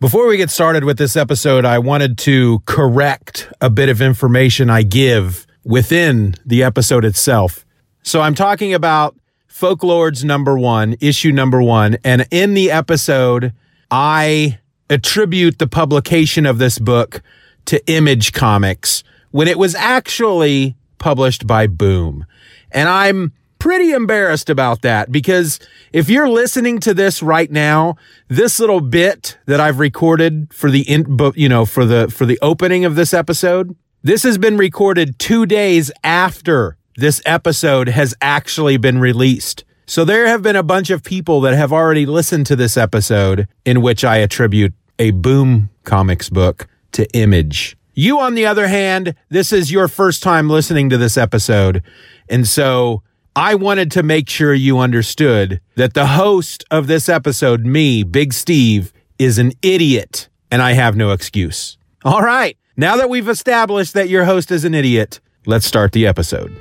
Before we get started with this episode, I wanted to correct a bit of information I give within the episode itself. So I'm talking about Folklords number one, issue number one. And in the episode, I attribute the publication of this book to Image Comics when it was actually published by Boom. And I'm pretty embarrassed about that because if you're listening to this right now, this little bit that I've recorded for the in, you know, for the for the opening of this episode, this has been recorded 2 days after this episode has actually been released. So there have been a bunch of people that have already listened to this episode in which I attribute a Boom Comics book to Image. You, on the other hand, this is your first time listening to this episode. And so I wanted to make sure you understood that the host of this episode, me, Big Steve, is an idiot and I have no excuse. All right. Now that we've established that your host is an idiot, let's start the episode.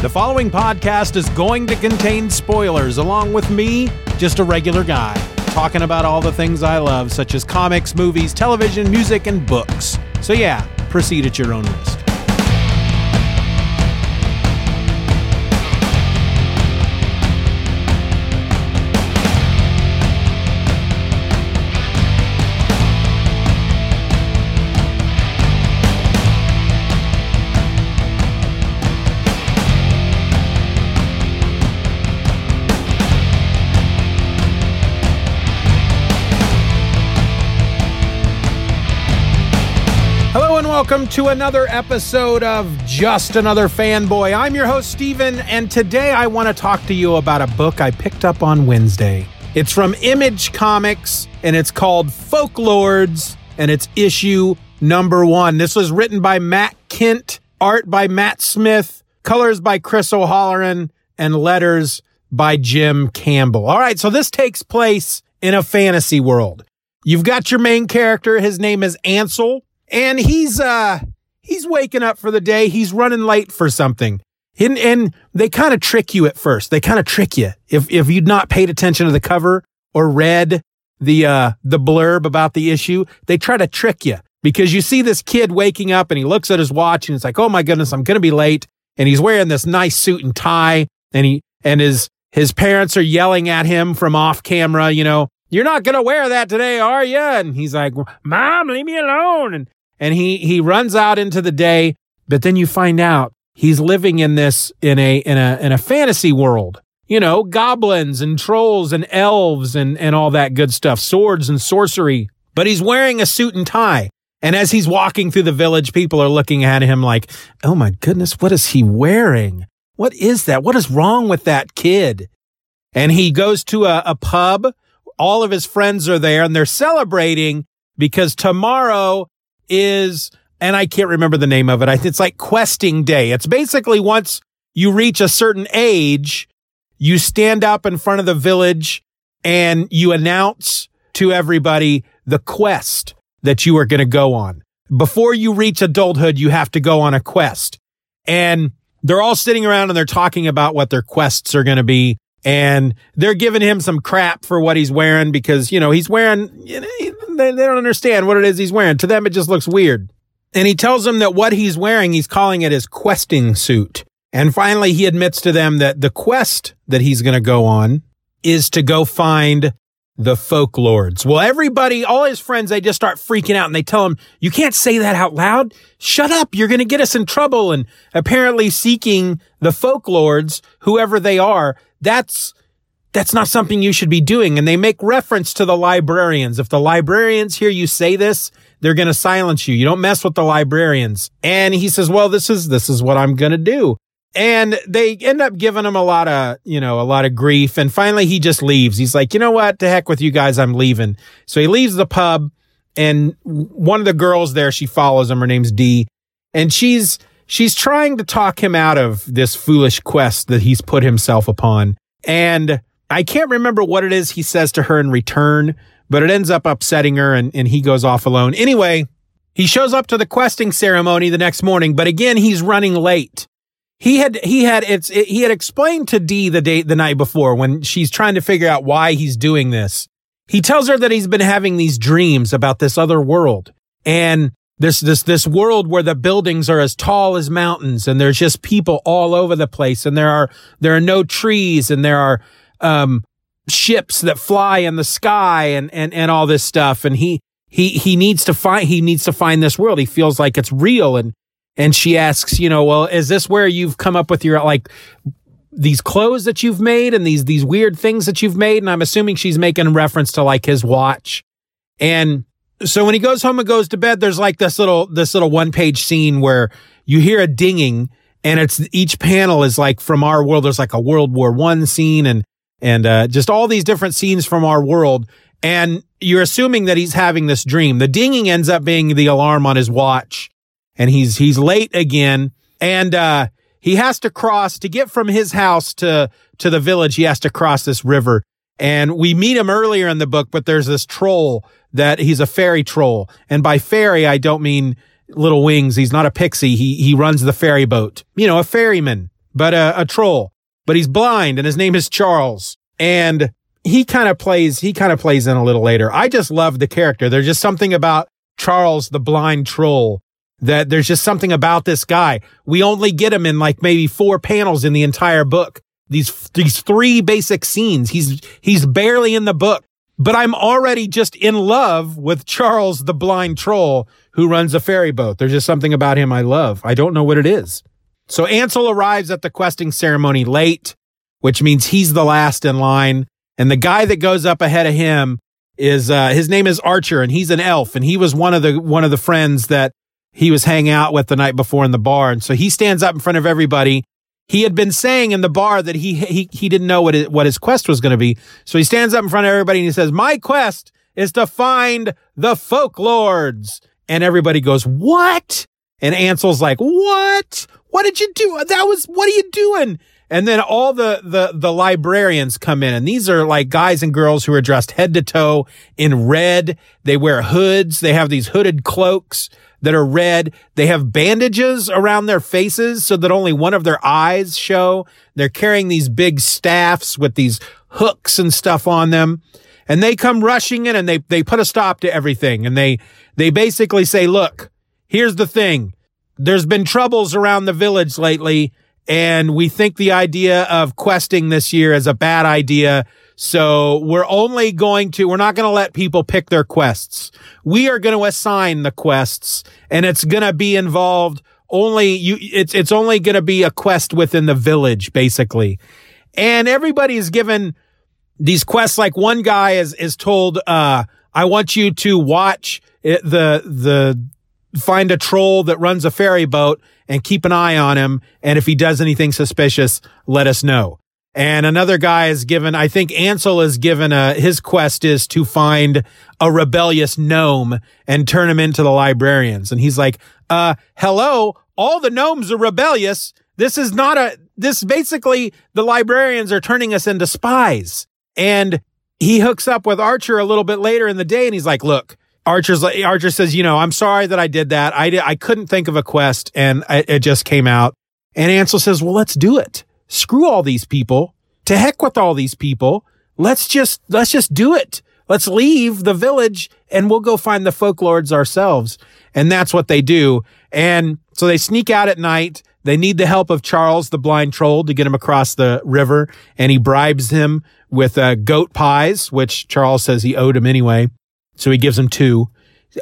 The following podcast is going to contain spoilers, along with me, just a regular guy, talking about all the things I love, such as comics, movies, television, music, and books. So, yeah, proceed at your own risk. Welcome to another episode of Just Another Fanboy. I'm your host, Steven, and today I want to talk to you about a book I picked up on Wednesday. It's from Image Comics, and it's called Folklords, and it's issue number one. This was written by Matt Kent, art by Matt Smith, colors by Chris O'Halloran, and letters by Jim Campbell. All right, so this takes place in a fantasy world. You've got your main character. His name is Ansel and he's uh he's waking up for the day. He's running late for something. And, and they kind of trick you at first. They kind of trick you. If if you'd not paid attention to the cover or read the uh the blurb about the issue, they try to trick you because you see this kid waking up and he looks at his watch and it's like, "Oh my goodness, I'm going to be late." And he's wearing this nice suit and tie and he and his his parents are yelling at him from off camera, you know, "You're not going to wear that today, are you?" And he's like, "Mom, leave me alone." And and he he runs out into the day, but then you find out he's living in this in a in a in a fantasy world. You know, goblins and trolls and elves and and all that good stuff, swords and sorcery. But he's wearing a suit and tie. And as he's walking through the village, people are looking at him like, "Oh my goodness, what is he wearing? What is that? What is wrong with that kid?" And he goes to a, a pub. All of his friends are there and they're celebrating because tomorrow is, and I can't remember the name of it. It's like questing day. It's basically once you reach a certain age, you stand up in front of the village and you announce to everybody the quest that you are going to go on. Before you reach adulthood, you have to go on a quest. And they're all sitting around and they're talking about what their quests are going to be. And they're giving him some crap for what he's wearing because, you know, he's wearing, you know, they, they don't understand what it is he's wearing. To them, it just looks weird. And he tells them that what he's wearing, he's calling it his questing suit. And finally, he admits to them that the quest that he's going to go on is to go find the folk lords. Well, everybody, all his friends, they just start freaking out and they tell him, you can't say that out loud. Shut up. You're going to get us in trouble. And apparently seeking the folk lords, whoever they are, that's that's not something you should be doing. And they make reference to the librarians. If the librarians hear you say this, they're going to silence you. You don't mess with the librarians. And he says, well, this is, this is what I'm going to do. And they end up giving him a lot of, you know, a lot of grief. And finally he just leaves. He's like, you know what? To heck with you guys. I'm leaving. So he leaves the pub and one of the girls there, she follows him. Her name's Dee and she's, she's trying to talk him out of this foolish quest that he's put himself upon. And I can't remember what it is he says to her in return, but it ends up upsetting her and, and he goes off alone. Anyway, he shows up to the questing ceremony the next morning, but again, he's running late. He had, he had, it's, it, he had explained to Dee the date the night before when she's trying to figure out why he's doing this. he tells her that he's been having these dreams about this other world and this this this world where the buildings are as tall as mountains and there's just people all over the place and there are there are no trees and there are um ships that fly in the sky and and and all this stuff. And he he he needs to find he needs to find this world. He feels like it's real. And and she asks you know well is this where you've come up with your like these clothes that you've made and these these weird things that you've made? And I'm assuming she's making reference to like his watch. And so when he goes home and goes to bed there's like this little this little one page scene where you hear a dinging and it's each panel is like from our world there's like a World War 1 scene and and uh, just all these different scenes from our world. And you're assuming that he's having this dream. The dinging ends up being the alarm on his watch, and he's he's late again, and uh, he has to cross to get from his house to to the village. He has to cross this river, and we meet him earlier in the book. But there's this troll that he's a fairy troll, and by fairy I don't mean little wings. He's not a pixie. He he runs the ferry boat. You know, a ferryman, but a, a troll but he's blind and his name is Charles. And he kind of plays, he kind of plays in a little later. I just love the character. There's just something about Charles, the blind troll, that there's just something about this guy. We only get him in like maybe four panels in the entire book. These, these three basic scenes. He's, he's barely in the book, but I'm already just in love with Charles, the blind troll who runs a ferry boat. There's just something about him I love. I don't know what it is. So Ansel arrives at the questing ceremony late, which means he's the last in line. And the guy that goes up ahead of him is, uh, his name is Archer and he's an elf and he was one of the, one of the friends that he was hanging out with the night before in the bar. And so he stands up in front of everybody. He had been saying in the bar that he, he, he didn't know what, it, what his quest was going to be. So he stands up in front of everybody and he says, my quest is to find the folk lords. And everybody goes, what? And Ansel's like, what? What did you do? That was, what are you doing? And then all the, the, the librarians come in and these are like guys and girls who are dressed head to toe in red. They wear hoods. They have these hooded cloaks that are red. They have bandages around their faces so that only one of their eyes show. They're carrying these big staffs with these hooks and stuff on them. And they come rushing in and they, they put a stop to everything. And they, they basically say, look, here's the thing there's been troubles around the village lately, and we think the idea of questing this year is a bad idea. So we're only going to, we're not going to let people pick their quests. We are going to assign the quests and it's going to be involved only you, it's, it's only going to be a quest within the village, basically. And everybody is given these quests. Like one guy is, is told, uh, I want you to watch it, the, the, find a troll that runs a ferry boat and keep an eye on him. And if he does anything suspicious, let us know. And another guy is given, I think Ansel is given a, his quest is to find a rebellious gnome and turn him into the librarians. And he's like, uh, hello, all the gnomes are rebellious. This is not a, this basically the librarians are turning us into spies. And he hooks up with Archer a little bit later in the day and he's like, look, Archer's like, Archer says, you know, I'm sorry that I did that. I I couldn't think of a quest and I, it just came out. And Ansel says, well, let's do it. Screw all these people. To heck with all these people. Let's just, let's just do it. Let's leave the village and we'll go find the folk lords ourselves. And that's what they do. And so they sneak out at night. They need the help of Charles, the blind troll, to get him across the river. And he bribes him with uh, goat pies, which Charles says he owed him anyway. So he gives him two.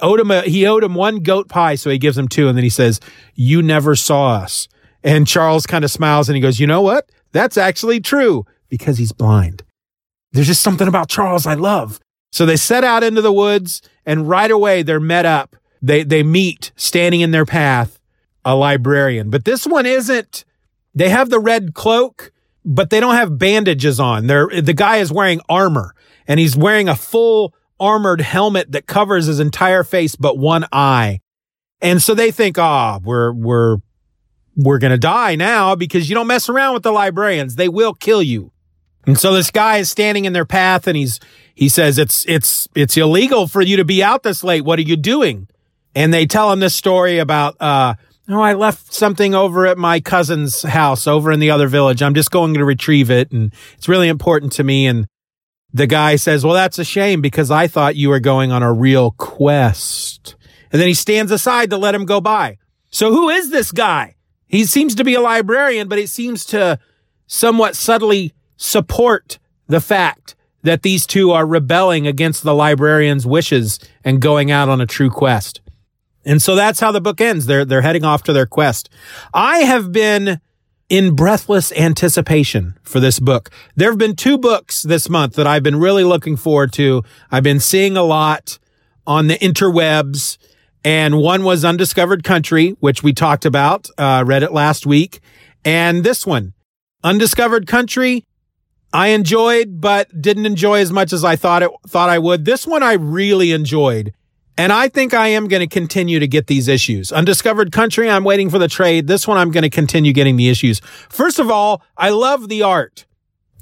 Owed him a, he owed him one goat pie, so he gives him two, and then he says, "You never saw us." And Charles kind of smiles and he goes, "You know what? That's actually true because he's blind." There's just something about Charles I love. So they set out into the woods, and right away they're met up. They they meet standing in their path a librarian, but this one isn't. They have the red cloak, but they don't have bandages on. They're the guy is wearing armor, and he's wearing a full armored helmet that covers his entire face but one eye. And so they think, ah, oh, we're, we're, we're going to die now because you don't mess around with the librarians. They will kill you. And so this guy is standing in their path and he's, he says, it's, it's, it's illegal for you to be out this late. What are you doing? And they tell him this story about, uh, oh, I left something over at my cousin's house over in the other village. I'm just going to retrieve it. And it's really important to me. And the guy says, well, that's a shame because I thought you were going on a real quest. And then he stands aside to let him go by. So who is this guy? He seems to be a librarian, but it seems to somewhat subtly support the fact that these two are rebelling against the librarian's wishes and going out on a true quest. And so that's how the book ends. They're, they're heading off to their quest. I have been in breathless anticipation for this book. There have been two books this month that I've been really looking forward to. I've been seeing a lot on the interwebs and one was Undiscovered Country, which we talked about, uh, read it last week. And this one, Undiscovered Country, I enjoyed, but didn't enjoy as much as I thought it, thought I would. This one I really enjoyed. And I think I am going to continue to get these issues. Undiscovered Country, I'm waiting for the trade. This one, I'm going to continue getting the issues. First of all, I love the art.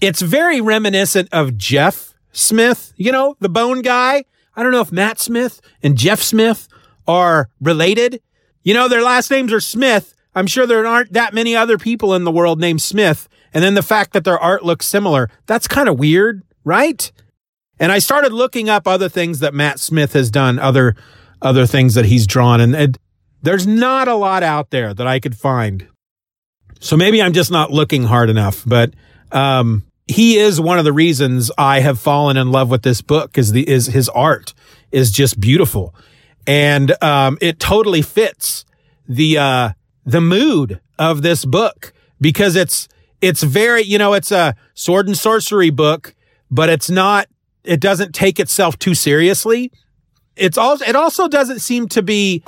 It's very reminiscent of Jeff Smith, you know, the bone guy. I don't know if Matt Smith and Jeff Smith are related. You know, their last names are Smith. I'm sure there aren't that many other people in the world named Smith. And then the fact that their art looks similar, that's kind of weird, right? And I started looking up other things that Matt Smith has done, other, other things that he's drawn. And there's not a lot out there that I could find. So maybe I'm just not looking hard enough, but, um, he is one of the reasons I have fallen in love with this book is the, is his art is just beautiful. And, um, it totally fits the, uh, the mood of this book because it's, it's very, you know, it's a sword and sorcery book, but it's not, it doesn't take itself too seriously. It's also, it also doesn't seem to be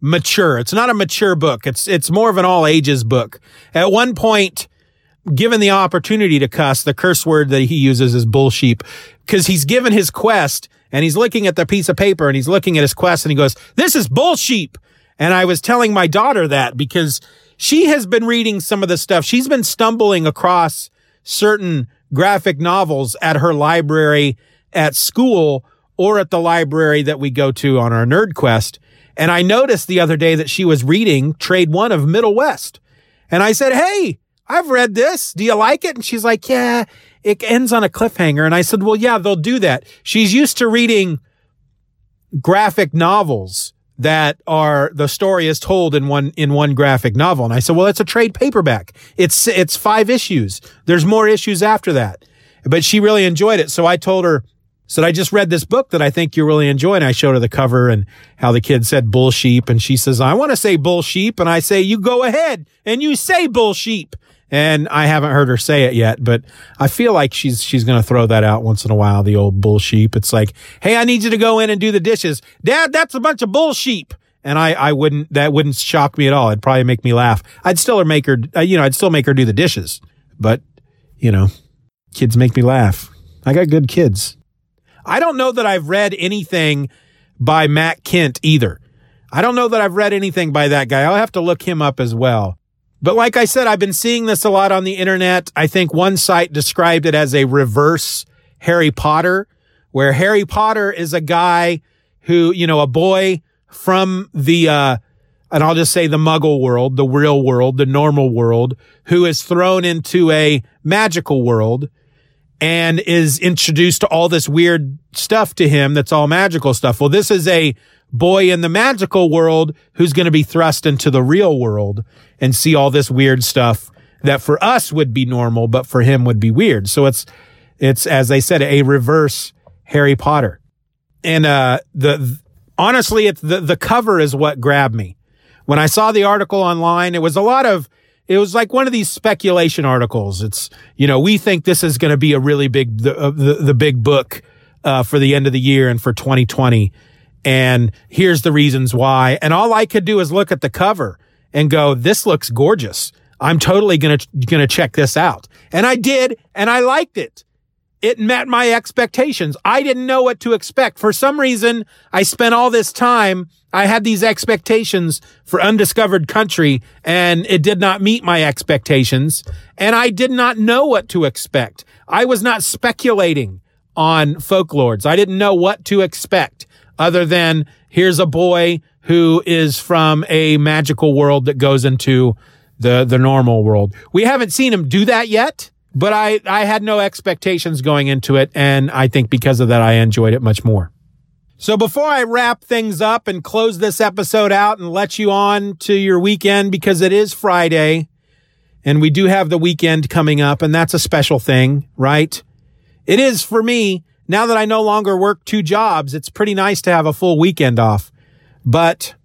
mature. It's not a mature book. It's, it's more of an all ages book. At one point, given the opportunity to cuss, the curse word that he uses is bullsheep because he's given his quest and he's looking at the piece of paper and he's looking at his quest and he goes, this is bullsheep. And I was telling my daughter that because she has been reading some of the stuff. She's been stumbling across certain graphic novels at her library at school or at the library that we go to on our nerd quest. And I noticed the other day that she was reading trade one of Middle West. And I said, Hey, I've read this. Do you like it? And she's like, yeah, it ends on a cliffhanger. And I said, well, yeah, they'll do that. She's used to reading graphic novels that are the story is told in one in one graphic novel and i said well it's a trade paperback it's it's five issues there's more issues after that but she really enjoyed it so i told her said i just read this book that i think you really enjoy and i showed her the cover and how the kid said bull sheep and she says i want to say bull sheep and i say you go ahead and you say bull sheep and I haven't heard her say it yet, but I feel like she's she's going to throw that out once in a while. The old bull sheep. It's like, hey, I need you to go in and do the dishes, Dad. That's a bunch of bull sheep. And I I wouldn't that wouldn't shock me at all. It'd probably make me laugh. I'd still make her uh, you know I'd still make her do the dishes, but you know, kids make me laugh. I got good kids. I don't know that I've read anything by Matt Kent either. I don't know that I've read anything by that guy. I'll have to look him up as well. But like I said, I've been seeing this a lot on the internet. I think one site described it as a reverse Harry Potter, where Harry Potter is a guy who, you know, a boy from the, uh, and I'll just say the muggle world, the real world, the normal world, who is thrown into a magical world and is introduced to all this weird stuff to him that's all magical stuff. Well, this is a boy in the magical world who's going to be thrust into the real world and see all this weird stuff that for us would be normal, but for him would be weird. So it's, it's, as I said, a reverse Harry Potter. And, uh, the, honestly, it's the, the cover is what grabbed me. When I saw the article online, it was a lot of, it was like one of these speculation articles. It's, you know, we think this is going to be a really big, the, uh, the, the big book, uh, for the end of the year and for 2020 and here's the reasons why. And all I could do is look at the cover and go, this looks gorgeous. I'm totally going to, going to check this out. And I did, and I liked it. It met my expectations. I didn't know what to expect. For some reason, I spent all this time. I had these expectations for undiscovered country and it did not meet my expectations. And I did not know what to expect. I was not speculating on folklords. I didn't know what to expect other than here's a boy who is from a magical world that goes into the, the normal world. We haven't seen him do that yet, but I, I had no expectations going into it. And I think because of that, I enjoyed it much more. So before I wrap things up and close this episode out and let you on to your weekend, because it is Friday and we do have the weekend coming up and that's a special thing, right? It is for me. Now that I no longer work two jobs, it's pretty nice to have a full weekend off. But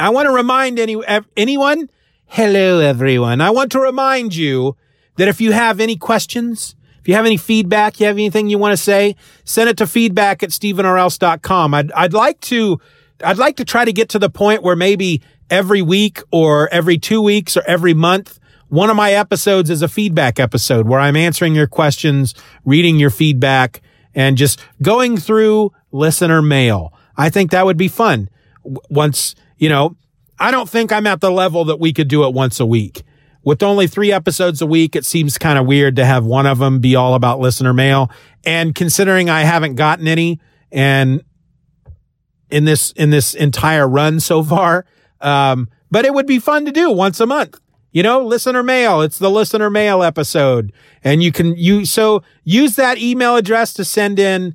I want to remind any, anyone, hello everyone. I want to remind you that if you have any questions, if you have any feedback, you have anything you want to say, send it to feedback at stephenorelse.com. I'd, I'd like to, I'd like to try to get to the point where maybe every week or every two weeks or every month, one of my episodes is a feedback episode where I'm answering your questions, reading your feedback, and just going through listener mail. I think that would be fun. Once, you know, I don't think I'm at the level that we could do it once a week. With only three episodes a week, it seems kind of weird to have one of them be all about listener mail. And considering I haven't gotten any and in this, in this entire run so far, um, but it would be fun to do once a month. You know, listener mail. It's the listener mail episode. And you can, you, so use that email address to send in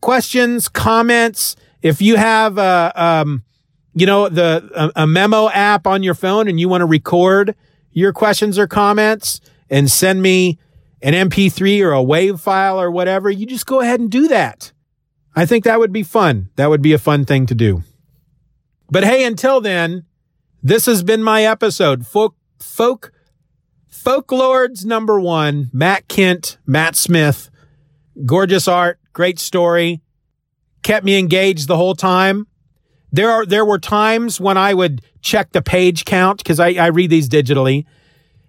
questions, comments. If you have a, um, you know, the, a, a memo app on your phone and you want to record your questions or comments and send me an MP3 or a WAV file or whatever, you just go ahead and do that. I think that would be fun. That would be a fun thing to do. But hey, until then, this has been my episode. Folk folk folklords number one matt kent matt smith gorgeous art great story kept me engaged the whole time there are there were times when i would check the page count because I, I read these digitally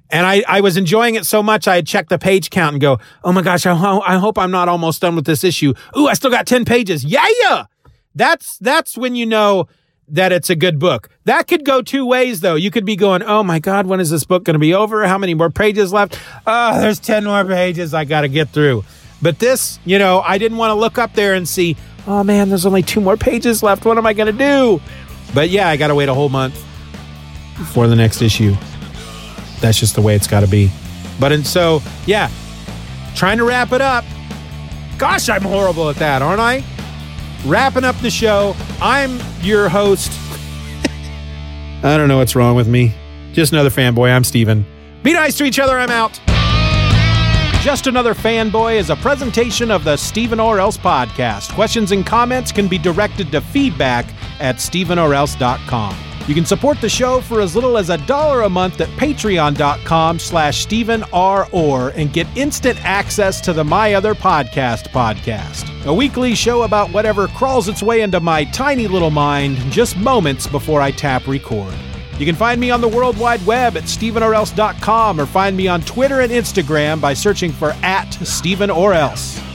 and I, I was enjoying it so much i had checked the page count and go oh my gosh I, ho- I hope i'm not almost done with this issue ooh i still got 10 pages yeah yeah that's that's when you know that it's a good book. That could go two ways though. You could be going, "Oh my god, when is this book going to be over? How many more pages left? Oh, there's 10 more pages I got to get through." But this, you know, I didn't want to look up there and see, "Oh man, there's only two more pages left. What am I going to do?" But yeah, I got to wait a whole month for the next issue. That's just the way it's got to be. But and so, yeah, trying to wrap it up. Gosh, I'm horrible at that, aren't I? wrapping up the show. I'm your host. I don't know what's wrong with me. Just another fanboy. I'm Steven. Be nice to each other. I'm out. Just Another Fanboy is a presentation of the Stephen or Else podcast. Questions and comments can be directed to feedback at stephenorelse.com. You can support the show for as little as a dollar a month at patreon.com slash Stephen R. Orr and get instant access to the My Other Podcast podcast, a weekly show about whatever crawls its way into my tiny little mind just moments before I tap record. You can find me on the World Wide Web at StephenOrElse.com or find me on Twitter and Instagram by searching for at Stephen or Else.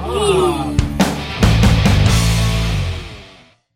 Bye